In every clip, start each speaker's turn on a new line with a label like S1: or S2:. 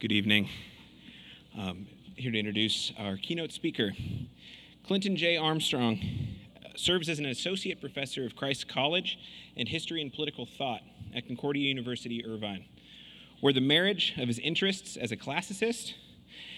S1: Good evening. Um, here to introduce our keynote speaker. Clinton J. Armstrong serves as an associate professor of Christ College and History and Political Thought at Concordia University, Irvine, where the marriage of his interests as a classicist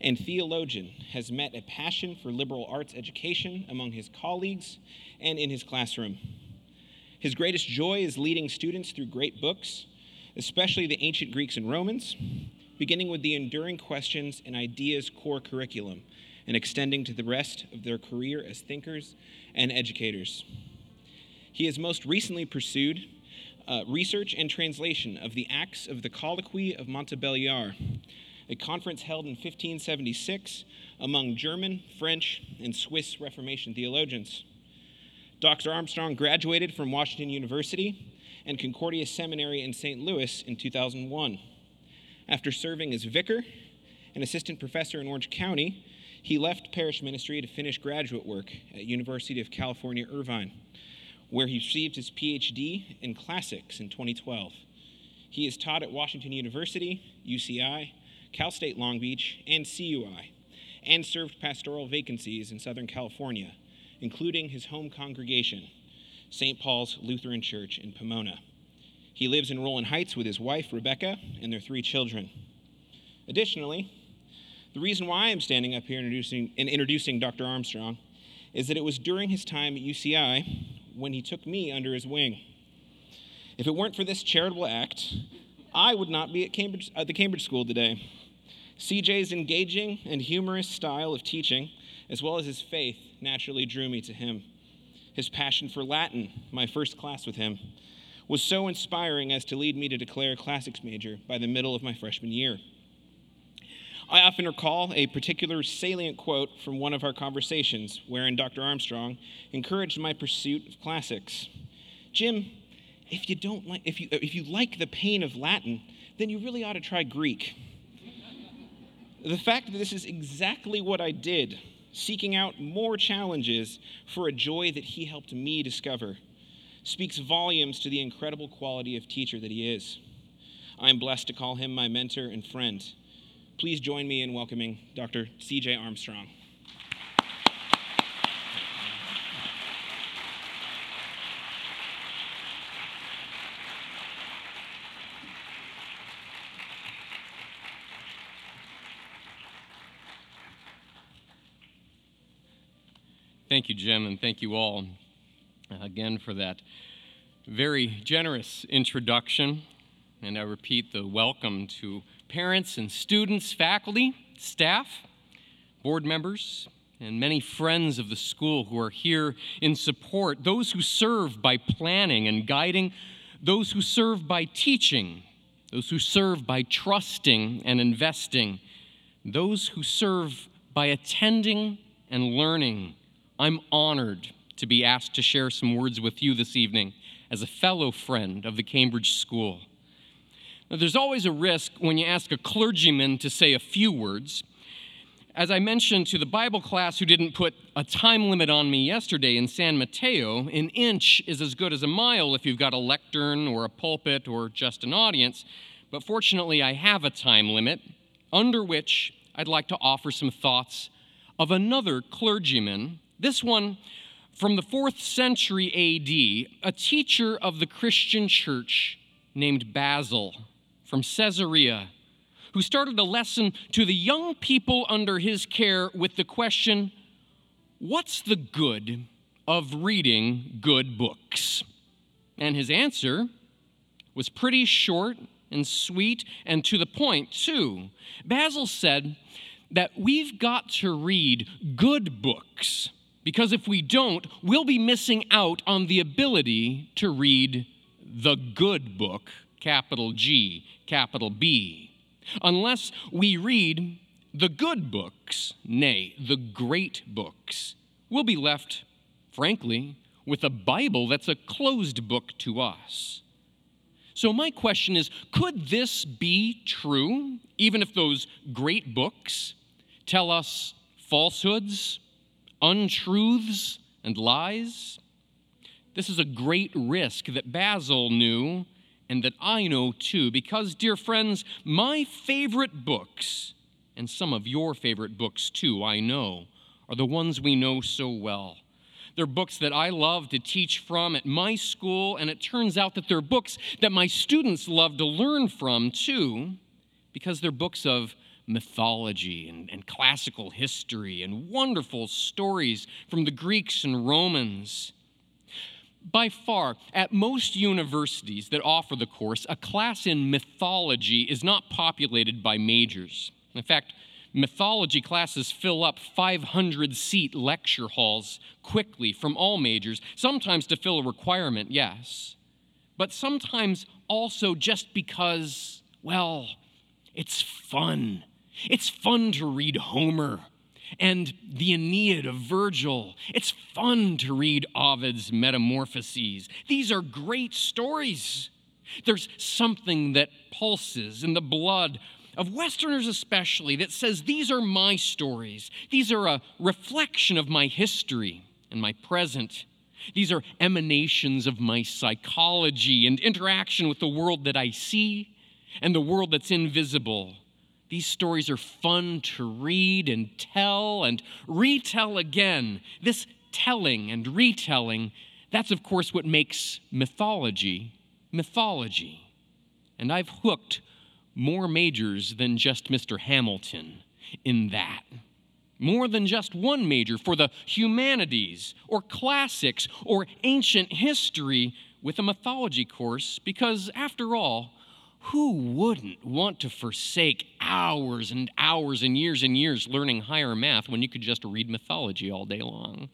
S1: and theologian has met a passion for liberal arts education among his colleagues and in his classroom. His greatest joy is leading students through great books, especially the ancient Greeks and Romans, beginning with the enduring questions and ideas core curriculum and extending to the rest of their career as thinkers and educators. He has most recently pursued uh, research and translation of the Acts of the Colloquy of Montbéliard, a conference held in 1576 among German, French, and Swiss Reformation theologians. Dr. Armstrong graduated from Washington University and Concordia Seminary in St. Louis in 2001. After serving as vicar and assistant professor in Orange County, he left parish ministry to finish graduate work at University of California, Irvine, where he received his PhD in classics in 2012. He has taught at Washington University, UCI, Cal State Long Beach, and CUI, and served pastoral vacancies in Southern California, including his home congregation, St. Paul's Lutheran Church in Pomona. He lives in Rowland Heights with his wife, Rebecca, and their three children. Additionally, the reason why I'm standing up here introducing, and introducing Dr. Armstrong is that it was during his time at UCI when he took me under his wing. If it weren't for this charitable act, I would not be at, Cambridge, at the Cambridge School today. CJ's engaging and humorous style of teaching, as well as his faith, naturally drew me to him. His passion for Latin, my first class with him, was so inspiring as to lead me to declare a classics major by the middle of my freshman year. I often recall a particular salient quote from one of our conversations wherein Dr. Armstrong encouraged my pursuit of classics. Jim, if you don't like if you if you like the pain of Latin, then you really ought to try Greek. the fact that this is exactly what I did, seeking out more challenges for a joy that he helped me discover speaks volumes to the incredible quality of teacher that he is. I am blessed to call him my mentor and friend. Please join me in welcoming Dr. C.J. Armstrong.
S2: Thank you, Jim, and thank you all Uh, again for that very generous introduction. And I repeat the welcome to parents and students, faculty, staff, board members, and many friends of the school who are here in support, those who serve by planning and guiding, those who serve by teaching, those who serve by trusting and investing, those who serve by attending and learning. I'm honored to be asked to share some words with you this evening as a fellow friend of the Cambridge School. Now, there's always a risk when you ask a clergyman to say a few words. As I mentioned to the Bible class who didn't put a time limit on me yesterday in San Mateo, an inch is as good as a mile if you've got a lectern or a pulpit or just an audience. But fortunately, I have a time limit under which I'd like to offer some thoughts of another clergyman, this one from the fourth century AD, a teacher of the Christian church named Basil from Caesarea, who started a lesson to the young people under his care with the question What's the good of reading good books? And his answer was pretty short and sweet and to the point, too. Basil said that we've got to read good books because if we don't, we'll be missing out on the ability to read the good book, capital G, capital B. Unless we read the good books, nay, the great books, we'll be left, frankly, with a Bible that's a closed book to us. So, my question is could this be true, even if those great books tell us falsehoods untruths and lies. This is a great risk that Basil knew and that I know too, because, dear friends, my favorite books, and some of your favorite books too, I know, are the ones we know so well. They're books that I love to teach from at my school, and it turns out that they're books that my students love to learn from too, because they're books of mythology and, and classical history and wonderful stories from the Greeks and Romans. By far, at most universities that offer the course, a class in mythology is not populated by majors. In fact, mythology classes fill up 500 seat lecture halls quickly from all majors, sometimes to fill a requirement, yes, but sometimes also just because, well, it's fun. It's fun to read Homer and the Aeneid of Virgil. It's fun to read Ovid's Metamorphoses. These are great stories. There's something that pulses in the blood of Westerners, especially, that says these are my stories. These are a reflection of my history and my present. These are emanations of my psychology and interaction with the world that I see and the world that's invisible these stories are fun to read and tell and retell again. This telling and retelling, that's of course what makes mythology mythology. And I've hooked more majors than just Mr. Hamilton in that. More than just one major for the humanities or classics or ancient history with a mythology course, because after all, who wouldn't want to forsake hours and hours and years and years learning higher math when you could just read mythology all day long?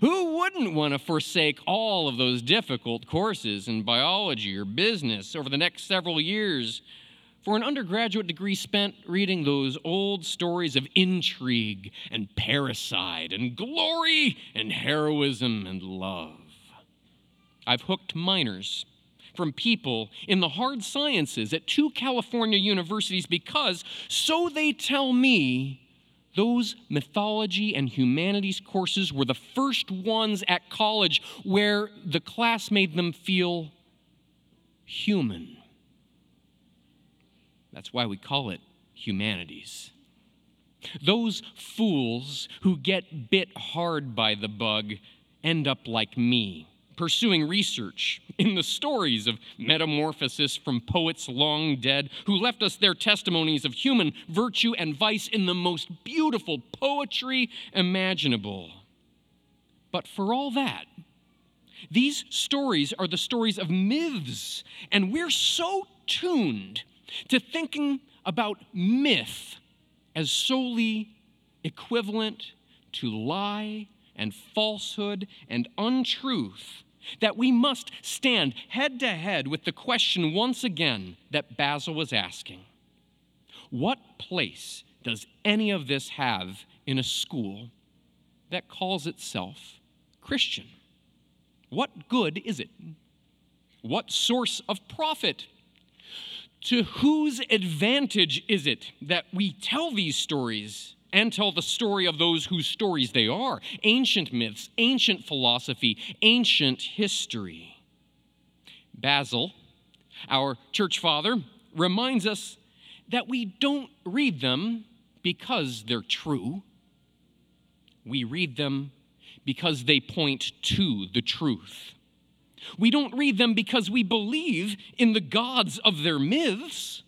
S2: Who wouldn't want to forsake all of those difficult courses in biology or business over the next several years for an undergraduate degree spent reading those old stories of intrigue and parricide and glory and heroism and love? I've hooked minors from people in the hard sciences at two California universities because, so they tell me, those mythology and humanities courses were the first ones at college where the class made them feel human. That's why we call it humanities. Those fools who get bit hard by the bug end up like me pursuing research in the stories of metamorphosis from poets long dead who left us their testimonies of human virtue and vice in the most beautiful poetry imaginable. But for all that, these stories are the stories of myths, and we're so tuned to thinking about myth as solely equivalent to lie and falsehood and untruth that we must stand head to head with the question once again that Basil was asking What place does any of this have in a school that calls itself Christian? What good is it? What source of profit? To whose advantage is it that we tell these stories and tell the story of those whose stories they are ancient myths, ancient philosophy, ancient history. Basil, our church father, reminds us that we don't read them because they're true. We read them because they point to the truth. We don't read them because we believe in the gods of their myths.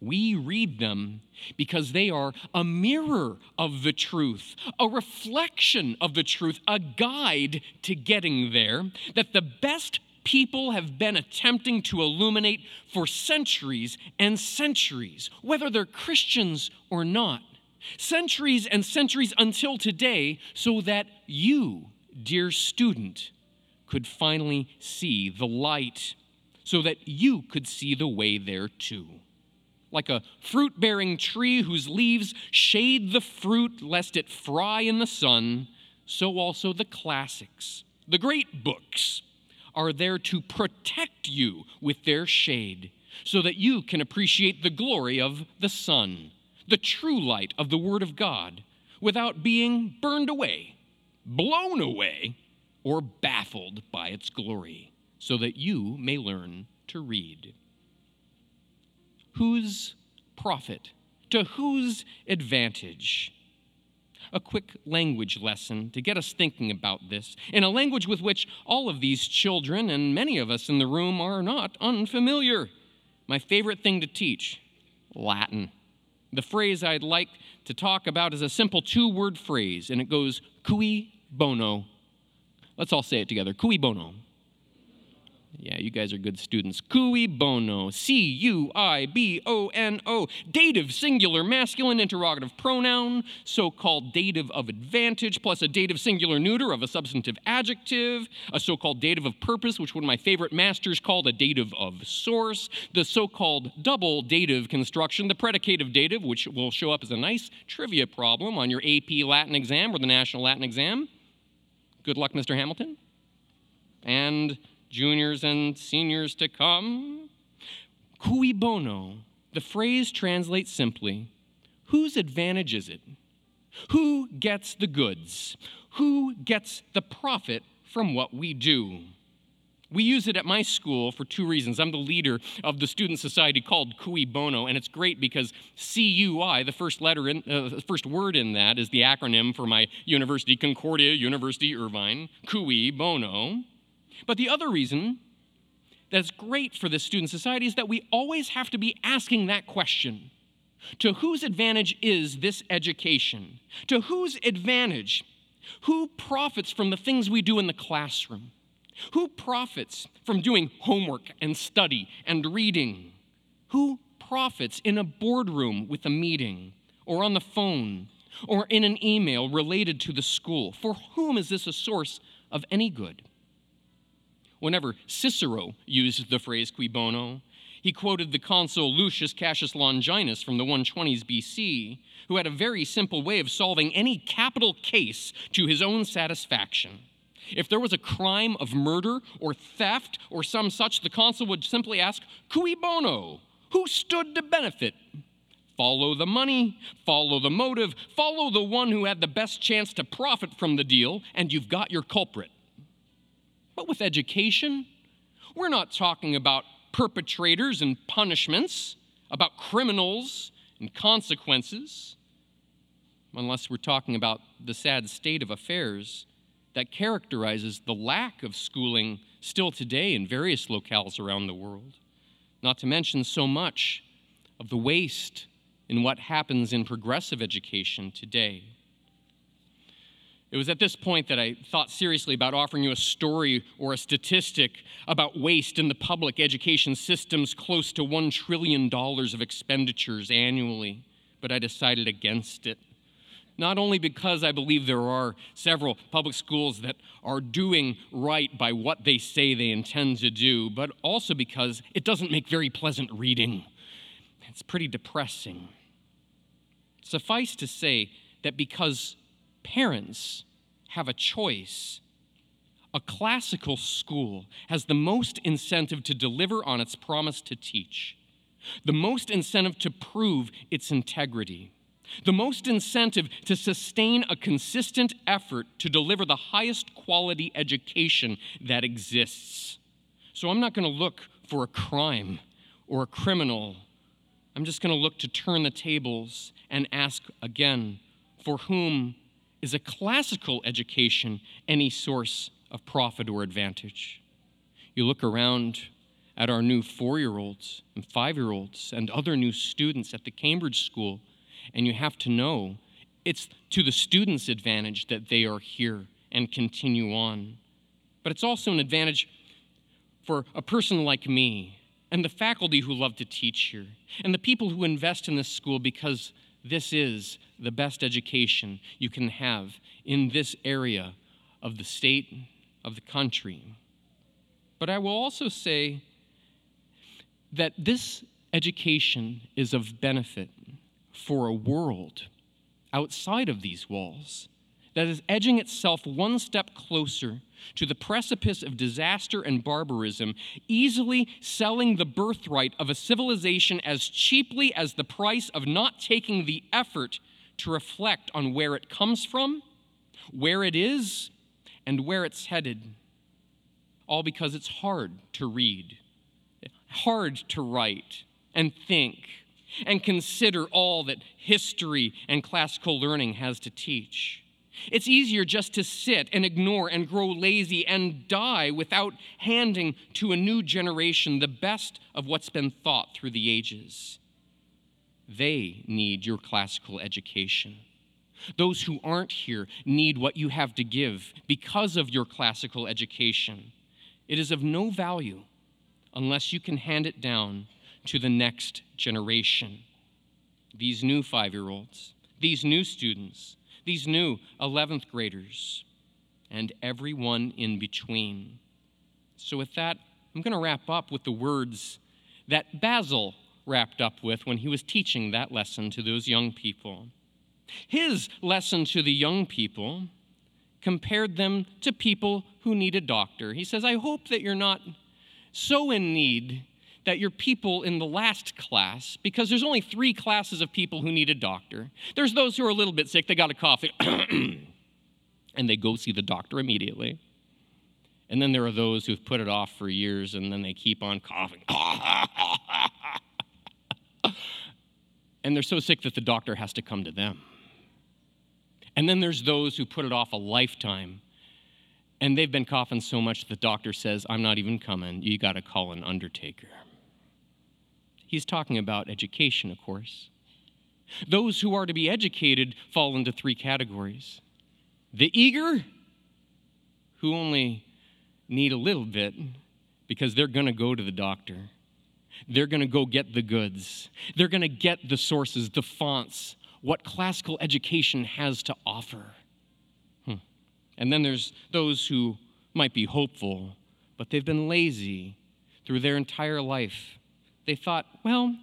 S2: We read them because they are a mirror of the truth, a reflection of the truth, a guide to getting there that the best people have been attempting to illuminate for centuries and centuries, whether they're Christians or not. Centuries and centuries until today, so that you, dear student, could finally see the light, so that you could see the way there too like a fruit bearing tree whose leaves shade the fruit lest it fry in the sun, so also the classics, the great books, are there to protect you with their shade so that you can appreciate the glory of the sun, the true light of the Word of God, without being burned away, blown away, or baffled by its glory, so that you may learn to read. Whose profit? To whose advantage? A quick language lesson to get us thinking about this, in a language with which all of these children and many of us in the room are not unfamiliar. My favorite thing to teach Latin. The phrase I'd like to talk about is a simple two word phrase, and it goes cui bono. Let's all say it together cui bono. Yeah, you guys are good students. Cui bono. C U I B O N O. Dative, singular, masculine, interrogative pronoun, so called dative of advantage, plus a dative, singular, neuter of a substantive adjective, a so called dative of purpose, which one of my favorite masters called a dative of source, the so called double dative construction, the predicative dative, which will show up as a nice trivia problem on your AP Latin exam or the National Latin exam. Good luck, Mr. Hamilton. And juniors and seniors to come. Cui bono, the phrase translates simply whose advantage is it? Who gets the goods? Who gets the profit from what we do? We use it at my school for two reasons. I'm the leader of the student society called Cui Bono, and it's great because CUI, the first letter in, uh, the first word in that, is the acronym for my university, Concordia University Irvine, Cui Bono. But the other reason that's great for this student society is that we always have to be asking that question To whose advantage is this education? To whose advantage? Who profits from the things we do in the classroom? Who profits from doing homework and study and reading? Who profits in a boardroom with a meeting or on the phone or in an email related to the school? For whom is this a source of any good? Whenever Cicero used the phrase cui bono, he quoted the consul Lucius Cassius Longinus from the 120s BC, who had a very simple way of solving any capital case to his own satisfaction. If there was a crime of murder or theft or some such, the consul would simply ask, Cui bono? Who stood to benefit? Follow the money, follow the motive, follow the one who had the best chance to profit from the deal, and you've got your culprit. But with education, we're not talking about perpetrators and punishments, about criminals and consequences, unless we're talking about the sad state of affairs that characterizes the lack of schooling still today in various locales around the world. Not to mention so much of the waste in what happens in progressive education today. It was at this point that I thought seriously about offering you a story or a statistic about waste in the public education systems close to $1 trillion of expenditures annually, but I decided against it. Not only because I believe there are several public schools that are doing right by what they say they intend to do, but also because it doesn't make very pleasant reading. It's pretty depressing. Suffice to say that because parents have a choice. A classical school has the most incentive to deliver on its promise to teach, the most incentive to prove its integrity, the most incentive to sustain a consistent effort to deliver the highest quality education that exists. So I'm not going to look for a crime or a criminal. I'm just going to look to turn the tables and ask again for whom is a classical education any source of profit or advantage? You look around at our new four year olds and five year olds and other new students at the Cambridge School, and you have to know it's to the students' advantage that they are here and continue on. But it's also an advantage for a person like me and the faculty who love to teach here and the people who invest in this school because this is the best education you can have in this area of the state, of the country. But I will also say that this education is of benefit for a world outside of these walls that is edging itself one step closer to the precipice of disaster and barbarism, easily selling the birthright of a civilization as cheaply as the price of not taking the effort to reflect on where it comes from, where it is, and where it's headed. All because it's hard to read. hard to write and think and consider all that history and classical learning has to teach. It's easier just to sit and ignore and grow lazy and die without handing to a new generation the best of what's been thought through the ages. They need your classical education. Those who aren't here need what you have to give because of your classical education. It is of no value unless you can hand it down to the next generation. These new five year olds, these new students, these new 11th graders, and everyone in between. So, with that, I'm going to wrap up with the words that Basil wrapped up with when he was teaching that lesson to those young people. His lesson to the young people compared them to people who need a doctor. He says, I hope that you're not so in need that you're people in the last class, because there's only three classes of people who need a doctor. There's those who are a little bit sick, they got a cough, and they go see the doctor immediately. And then there are those who've put it off for years and then they keep on coughing. and they're so sick that the doctor has to come to them. And then there's those who put it off a lifetime and they've been coughing so much the doctor says, I'm not even coming. You got to call an undertaker. He's talking about education, of course. Those who are to be educated fall into three categories the eager, who only need a little bit because they're going to go to the doctor. They're going to go get the goods. They're going to get the sources, the fonts, what classical education has to offer. Hmm. And then there's those who might be hopeful, but they've been lazy through their entire life they thought, well,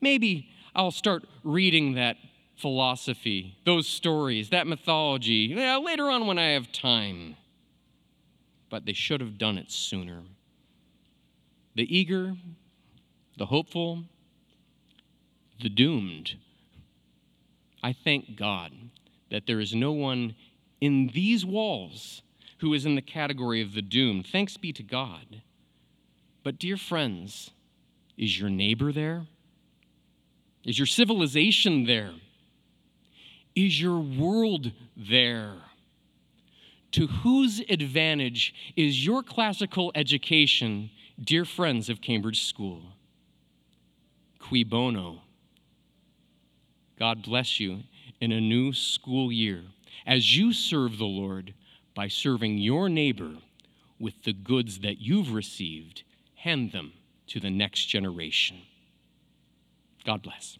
S2: maybe I'll start reading that philosophy, those stories, that mythology, yeah, later on when I have time. But they should have done it sooner. The eager, the hopeful, the doomed. I thank God that there is no one in these walls who is in the category of the doomed. Thanks be to God. But, dear friends, is your neighbor there? Is your civilization there? Is your world there? To whose advantage is your classical education, dear friends of Cambridge School? Cui bono. God bless you in a new school year as you serve the Lord by serving your neighbor with the goods that you've received. Hand them to the next generation. God bless.